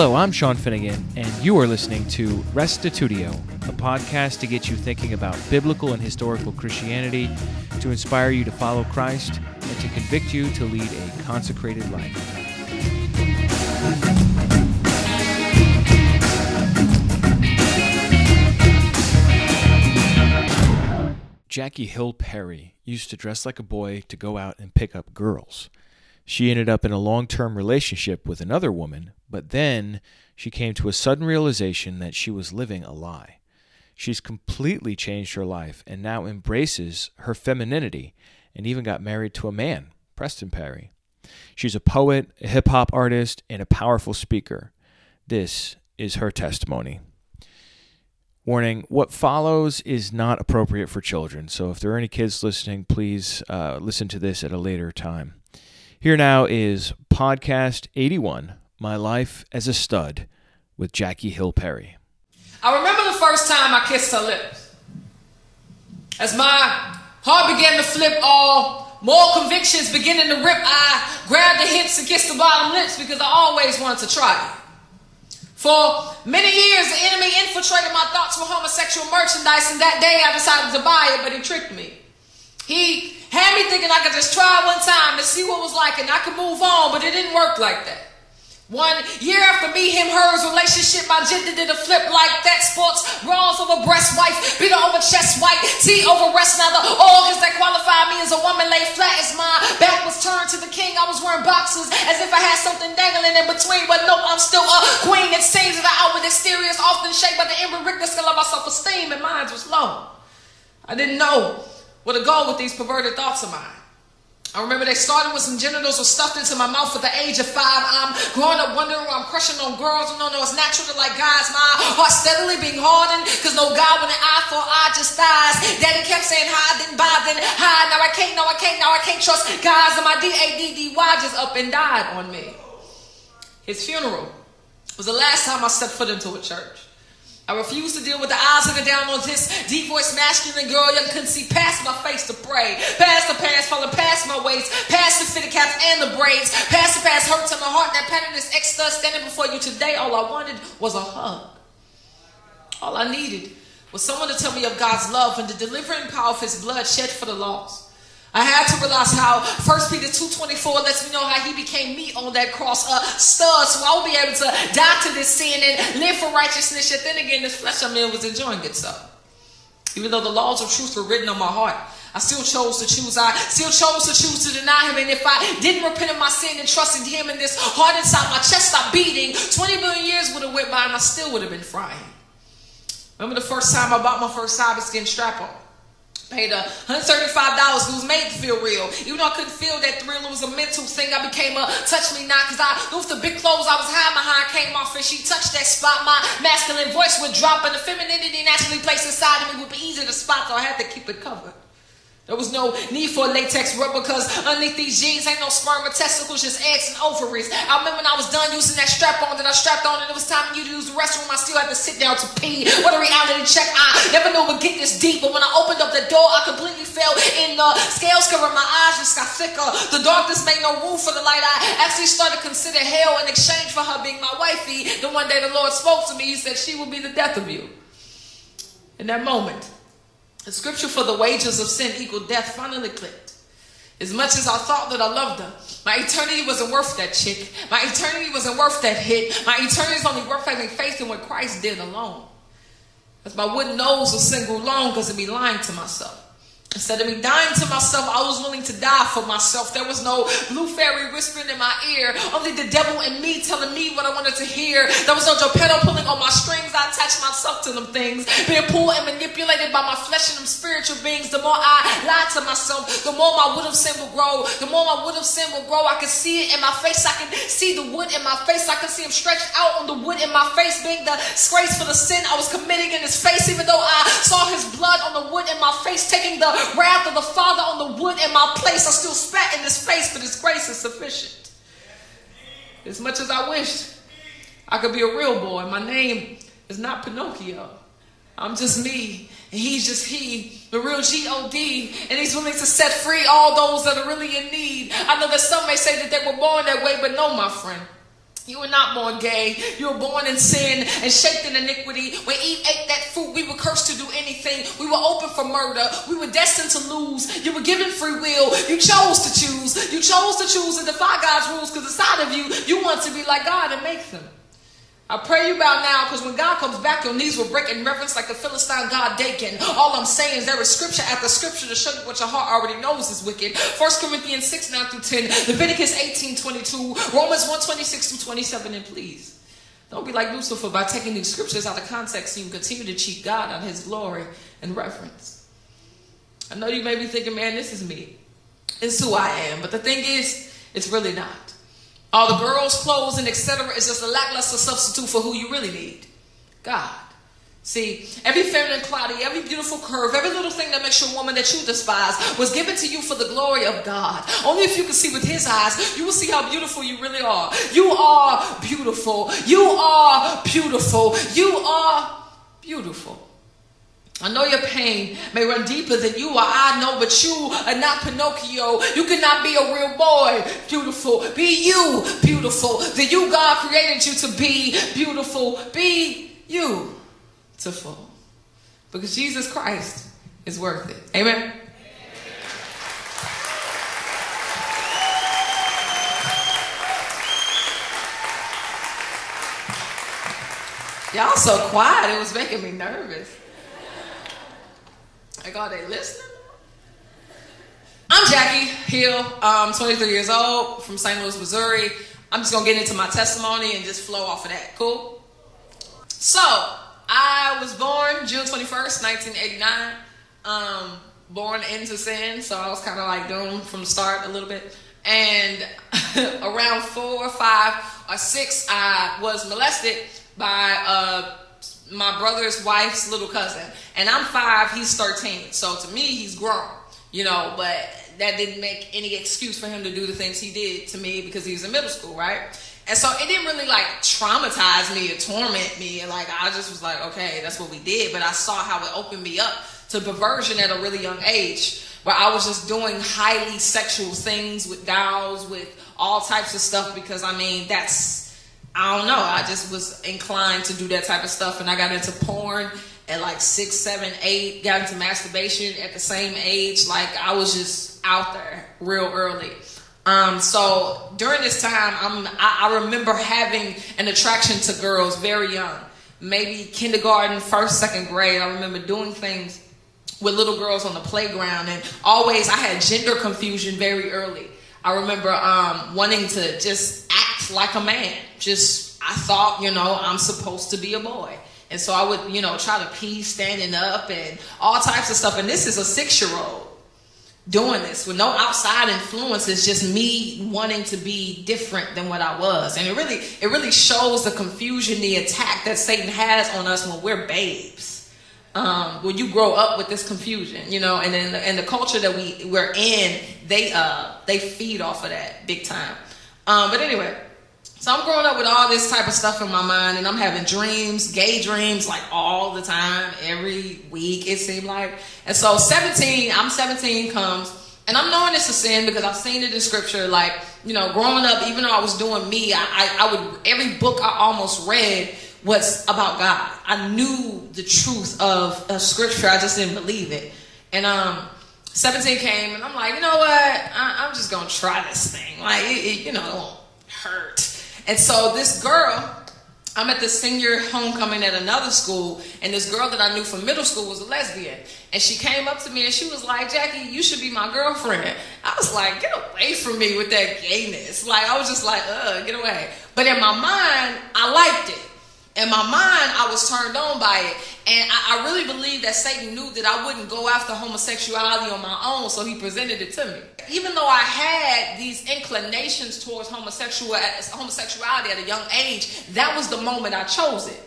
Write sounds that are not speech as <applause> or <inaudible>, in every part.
Hello, I'm Sean Finnegan, and you are listening to Restitutio, a podcast to get you thinking about biblical and historical Christianity, to inspire you to follow Christ, and to convict you to lead a consecrated life. Jackie Hill Perry used to dress like a boy to go out and pick up girls. She ended up in a long term relationship with another woman, but then she came to a sudden realization that she was living a lie. She's completely changed her life and now embraces her femininity and even got married to a man, Preston Perry. She's a poet, a hip hop artist, and a powerful speaker. This is her testimony. Warning what follows is not appropriate for children, so if there are any kids listening, please uh, listen to this at a later time. Here now is podcast 81 My Life as a Stud with Jackie Hill Perry. I remember the first time I kissed her lips. As my heart began to flip, all more convictions beginning to rip, I grabbed the hips and kissed the bottom lips because I always wanted to try it. For many years, the enemy infiltrated my thoughts with homosexual merchandise, and that day I decided to buy it, but he tricked me. He had me thinking I could just try one time to see what was like and I could move on, but it didn't work like that. One year after me, him, hers relationship, my gender did a flip like that. Sports bras over breast white, bitter over chest white, T over rest. Now the organs that qualify me as a woman lay flat as my back was turned to the king. I was wearing boxes as if I had something dangling in between, but nope, I'm still a queen. It seems that the outward exterior is often shaped by the inward Richter scale of my self-esteem, and mine was low. I didn't know where to go with these perverted thoughts of mine. I remember they started with some genitals were stuffed into my mouth at the age of five. I'm growing up wondering why I'm crushing on girls. No, no, it's natural to like guys. My heart steadily being hardened because no God when an eye for eye just dies. Daddy kept saying hi, then bye, then hi. Now I can't, no, I can't, now I can't trust guys. And my D-A-D-D-Y just up and died on me. His funeral was the last time I stepped foot into a church. I refuse to deal with the eyes looking down on this deep voiced masculine girl. You couldn't see past my face to pray. Past the past, falling past my waist. Past the fitted caps and the braids. Past the past hurts in my heart. That pattern is ex standing before you today. All I wanted was a hug. All I needed was someone to tell me of God's love and the delivering power of his blood shed for the lost. I had to realize how 1 Peter 2.24 lets me know how he became me on that cross, a stud, so I will be able to die to this sin and live for righteousness. Yet then again, this flesh I'm in was enjoying itself. Even though the laws of truth were written on my heart, I still chose to choose. I still chose to choose to deny him. And if I didn't repent of my sin and trust in him and this heart inside my chest stopped beating, 20 billion years would have went by and I still would have been frying. Remember the first time I bought my first Cyber skin strap on? Paid a $135 it was made to feel real. Even though I couldn't feel that thrill, it was a mental thing. I became a touch me not because I with the big clothes I was hiding behind came off and she touched that spot. My masculine voice would drop and the femininity naturally placed inside of me would be easy to spot, so I had to keep it covered. There was no need for latex rubber because underneath these jeans ain't no sperm or testicles, just eggs and ovaries. I remember when I was done using that strap on that I strapped on and it was time for you to use the restroom, I still had to sit down to pee. What a reality check. I never knew it would get this deep, but when I opened up the door, I completely fell in the scales cover. My eyes just got thicker. The darkness made no room for the light. I actually started to consider hell in exchange for her being my wifey. Then one day the Lord spoke to me. He said, She will be the death of you. In that moment, the scripture for the wages of sin equal death finally clicked. As much as I thought that I loved her, my eternity wasn't worth that chick. My eternity wasn't worth that hit. My eternity is only worth having faith in what Christ did alone. As my wooden nose was single long because of me lying to myself. Instead of me dying to myself, I was willing to die for myself. There was no blue fairy whispering in my ear, only the devil and me telling me what I wanted to hear. There was no Geppetto pulling on my strings. I attached myself to them things, being pulled and manipulated by my flesh and them spiritual beings. The more I lied to myself, the more my wood of sin will grow. The more my wood of sin will grow, I can see it in my face. I can see the wood in my face. I can see him stretched out on the wood in my face, being the disgrace for the sin I was committing in his face. Even though I saw his blood on the wood in my face, taking the wrath of the Father on the wood in my place. I still spat in his face, but his grace is sufficient. As much as I wished I could be a real boy, my name is not Pinocchio. I'm just me, and he's just he, the real G-O-D, and he's willing to set free all those that are really in need. I know that some may say that they were born that way, but no, my friend. You were not born gay. You were born in sin and shaped in iniquity. When Eve ate that fruit, we were cursed to do anything. We were open for murder. We were destined to lose. You were given free will. You chose to choose. You chose to choose and defy God's rules because inside of you, you want to be like God and make them. I pray you about now because when God comes back, your knees will break in reverence like the Philistine god Dagon. All I'm saying is there is scripture after scripture to show you what your heart already knows is wicked. 1 Corinthians 6, 9 through 10, Leviticus 18, 22, Romans 1, 26 through 27, and please. Don't be like Lucifer by taking these scriptures out of context so you continue to cheat God on his glory and reverence. I know you may be thinking, man, this is me. It's who I am. But the thing is, it's really not. All the girls' clothes and etc. is just a lackluster substitute for who you really need God. See, every feminine quality, every beautiful curve, every little thing that makes you a woman that you despise was given to you for the glory of God. Only if you can see with His eyes, you will see how beautiful you really are. You are beautiful. You are beautiful. You are beautiful. I know your pain may run deeper than you are. I know, but you are not Pinocchio. You cannot be a real boy. Beautiful. Be you. Beautiful. The you God created you to be beautiful. Be you. Full. Because Jesus Christ is worth it. Amen. Y'all so quiet, it was making me nervous. Like, are they listening? I'm Jackie Hill. I'm 23 years old from St. Louis, Missouri. I'm just gonna get into my testimony and just flow off of that. Cool? So, I was born June 21st, 1989. Um, born into sin, so I was kind of like doomed from the start a little bit. And <laughs> around four, five, or six, I was molested by a my brother's wife's little cousin. And I'm five, he's 13. So to me, he's grown, you know, but that didn't make any excuse for him to do the things he did to me because he was in middle school, right? And so it didn't really like traumatize me or torment me. And like, I just was like, okay, that's what we did. But I saw how it opened me up to perversion at a really young age where I was just doing highly sexual things with dolls, with all types of stuff because I mean, that's I don't know. I just was inclined to do that type of stuff, and I got into porn at like six, seven, eight. Got into masturbation at the same age. Like I was just out there real early. Um, so during this time, I'm, I, I remember having an attraction to girls very young, maybe kindergarten, first, second grade. I remember doing things with little girls on the playground, and always I had gender confusion very early. I remember um, wanting to just act like a man. Just, I thought, you know, I'm supposed to be a boy. And so I would, you know, try to pee standing up and all types of stuff. And this is a six year old doing this with no outside influence. It's just me wanting to be different than what I was. And it really, it really shows the confusion, the attack that Satan has on us when we're babes um, when you grow up with this confusion, you know, and then and the culture that we we're in, they uh they feed off of that big time. Um, but anyway, so I'm growing up with all this type of stuff in my mind, and I'm having dreams, gay dreams, like all the time, every week it seemed like. And so 17, I'm 17 comes, and I'm knowing it's a sin because I've seen it in scripture. Like you know, growing up, even though I was doing me, I, I, I would every book I almost read was about God. I knew the truth of, scripture. I just didn't believe it. And um, 17 came, and I'm like, you know what? I, am just gonna try this thing. Like, it, it, you know, it won't hurt. And so this girl, I'm at the senior homecoming at another school, and this girl that I knew from middle school was a lesbian. And she came up to me and she was like, Jackie, you should be my girlfriend. I was like, get away from me with that gayness. Like, I was just like, ugh, get away. But in my mind, I liked it. In my mind, I was turned on by it. And I, I, really believe that Satan knew that I wouldn't go after homosexuality on my own, so he presented it to me. Even though I had these inclinations towards homosexual, homosexuality at a young age, that was the moment I chose it.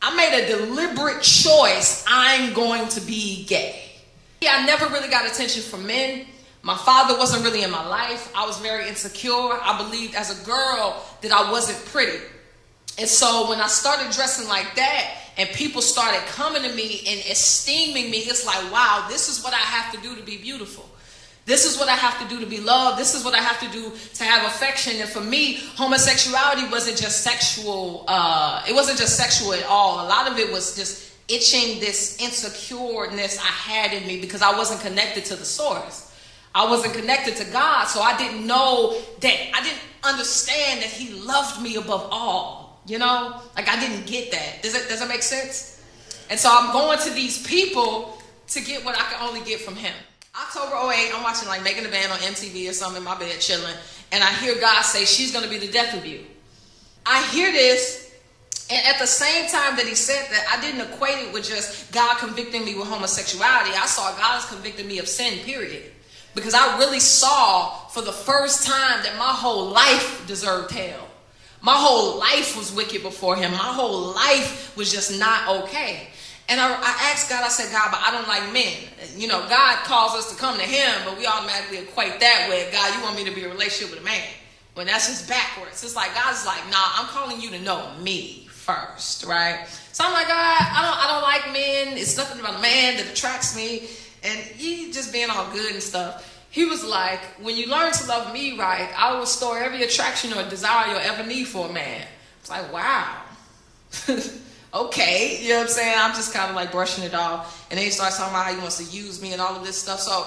I made a deliberate choice I'm going to be gay. Yeah, I never really got attention from men. My father wasn't really in my life. I was very insecure. I believed as a girl that I wasn't pretty. And so when I started dressing like that and people started coming to me and esteeming me, it's like, wow, this is what I have to do to be beautiful. This is what I have to do to be loved. This is what I have to do to have affection. And for me, homosexuality wasn't just sexual. Uh, it wasn't just sexual at all. A lot of it was just itching this insecureness I had in me because I wasn't connected to the source. I wasn't connected to God, so I didn't know that I didn't understand that He loved me above all. You know, like I didn't get that. Does it does that make sense? And so I'm going to these people to get what I can only get from Him. October 08, I'm watching like Making the Band on MTV or something in my bed chilling, and I hear God say, She's gonna be the death of you. I hear this, and at the same time that He said that, I didn't equate it with just God convicting me with homosexuality. I saw God is convicting me of sin, period. Because I really saw for the first time that my whole life deserved hell. My whole life was wicked before Him. My whole life was just not okay. And I, I, asked God, I said, God, but I don't like men. You know, God calls us to come to Him, but we automatically equate that with, God, you want me to be in a relationship with a man. When that's just backwards. It's like, God's like, nah, I'm calling you to know me first, right? So I'm like, God, I don't, I don't like men. It's nothing about a man that attracts me. And he just being all good and stuff. He was like, when you learn to love me right, I will restore every attraction or desire you'll ever need for a man. It's like, wow. <laughs> okay, you know what I'm saying? I'm just kind of like brushing it off. And then he starts talking about how he wants to use me and all of this stuff. So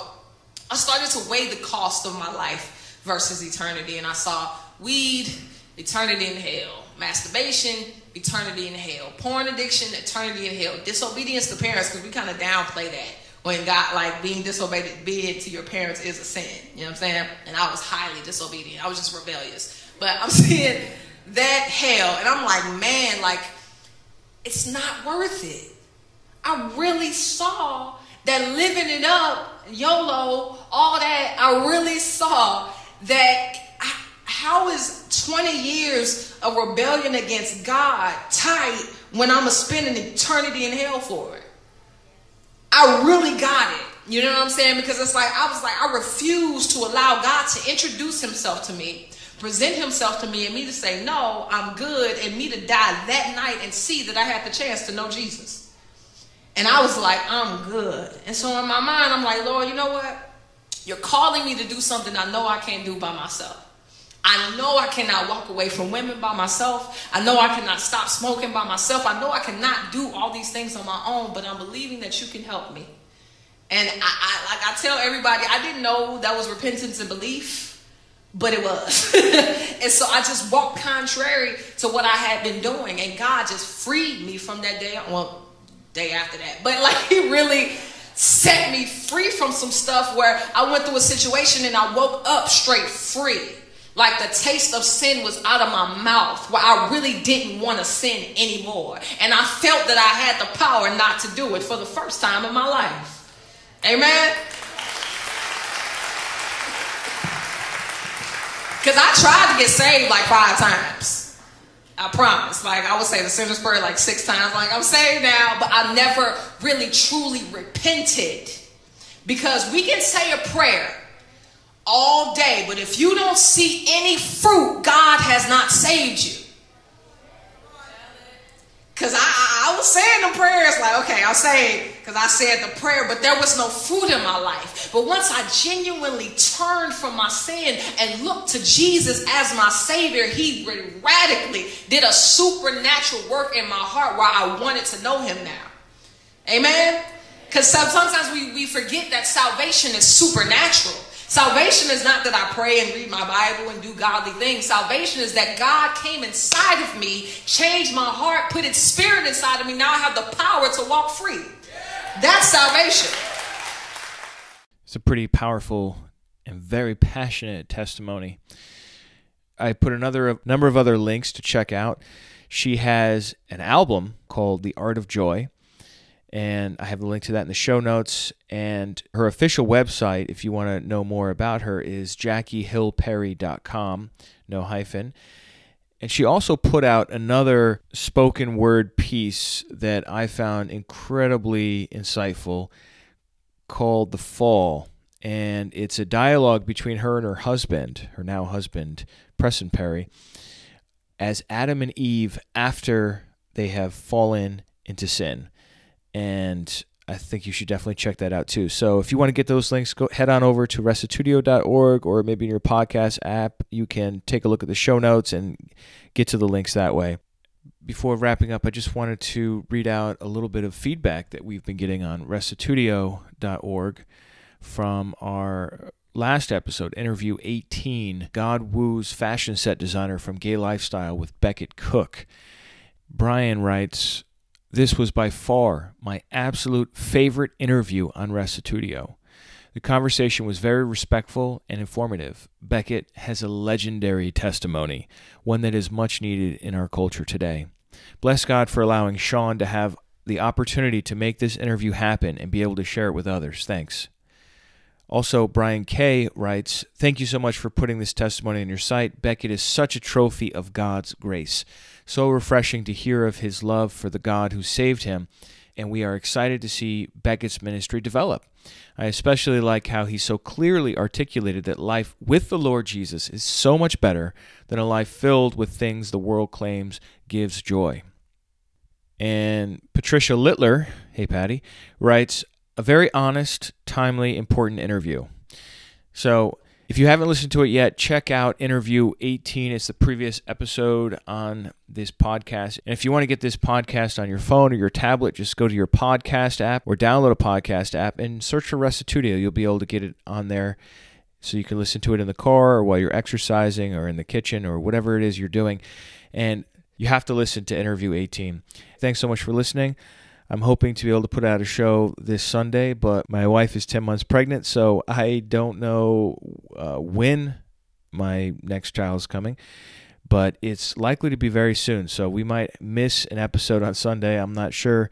I started to weigh the cost of my life versus eternity. And I saw weed, eternity in hell. Masturbation, eternity in hell. Porn addiction, eternity in hell. Disobedience to parents, because we kind of downplay that. When God, like being disobedient to your parents is a sin. You know what I'm saying? And I was highly disobedient. I was just rebellious. But I'm <laughs> seeing that hell, and I'm like, man, like, it's not worth it. I really saw that living it up, YOLO, all that, I really saw that how is 20 years of rebellion against God tight when I'm going to spend an eternity in hell for it? I really. You know what I'm saying? Because it's like, I was like, I refuse to allow God to introduce himself to me present himself to me and me to say, No, I'm good, and me to die that night and see that I had the chance to know Jesus. And I was like, I'm good. And so in my mind, I'm like, Lord, you know what? You're calling me to do something I know I can't do by myself. I know I cannot walk away from women by myself. I know I cannot stop smoking by myself. I know I cannot do all these things on my own, but I'm believing that you can help me. And I, I like I tell everybody, I didn't know that was repentance and belief but it was. <laughs> and so I just walked contrary to what I had been doing, and God just freed me from that day. Well, day after that, but like <laughs> He really set me free from some stuff where I went through a situation and I woke up straight free. Like the taste of sin was out of my mouth, where I really didn't want to sin anymore. And I felt that I had the power not to do it for the first time in my life. Amen. Because I tried to get saved like five times. I promise. Like I would say the sinner's prayer like six times. Like I'm saved now, but I never really truly repented. Because we can say a prayer all day, but if you don't see any fruit, God has not saved you. Because I, I, I, was saying the prayers like, okay, I'll say because I said the prayer, but there was no fruit in my life. But once I genuinely turned from my sin and looked to Jesus as my Savior, He radically did a supernatural work in my heart where I wanted to know Him now. Amen? Because sometimes we, we forget that salvation is supernatural. Salvation is not that I pray and read my Bible and do godly things. Salvation is that God came inside of me, changed my heart, put his spirit inside of me. Now I have the power to walk free. That's salvation. It's a pretty powerful and very passionate testimony. I put another number of other links to check out. She has an album called The Art of Joy and I have the link to that in the show notes. And her official website, if you want to know more about her, is jackiehillperry.com, no hyphen. And she also put out another spoken word piece that I found incredibly insightful called The Fall. And it's a dialogue between her and her husband, her now husband, Preston Perry, as Adam and Eve after they have fallen into sin and I think you should definitely check that out too. So if you want to get those links, go head on over to restitutio.org or maybe in your podcast app. You can take a look at the show notes and get to the links that way. Before wrapping up, I just wanted to read out a little bit of feedback that we've been getting on restitutio.org from our last episode, interview 18, God Woos fashion set designer from Gay Lifestyle with Becket Cook. Brian writes, This was by far my absolute favorite interview on Restitutio. The conversation was very respectful and informative. Becket has a legendary testimony, one that is much needed in our culture today. Bless God for allowing Sean to have the opportunity to make this interview happen and be able to share it with others. Thanks. Also, Brian K. writes, Thank you so much for putting this testimony on your site. Becket is such a trophy of God's grace. So refreshing to hear of his love for the God who saved him, and we are excited to see Becket's ministry develop. I especially like how he so clearly articulated that life with the Lord Jesus is so much better than a life filled with things the world claims gives joy. And Patricia Littler, hey Patty, writes, a very honest, timely, important interview. So, if you haven't listened to it yet, check out interview 18. It's the previous episode on this podcast. And if you want to get this podcast on your phone or your tablet, just go to your podcast app or download a podcast app and search for Restitutio. You'll be able to get it on there so you can listen to it in the car or while you're exercising or in the kitchen or whatever it is you're doing. And you have to listen to interview 18. Thanks so much for listening. I'm hoping to be able to put out a show this Sunday, but my wife is 10 months pregnant, so I don't know uh, when my next child is coming, but it's likely to be very soon. So we might miss an episode on Sunday. I'm not sure.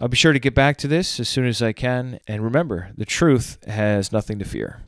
I'll be sure to get back to this as soon as I can. And remember, the truth has nothing to fear.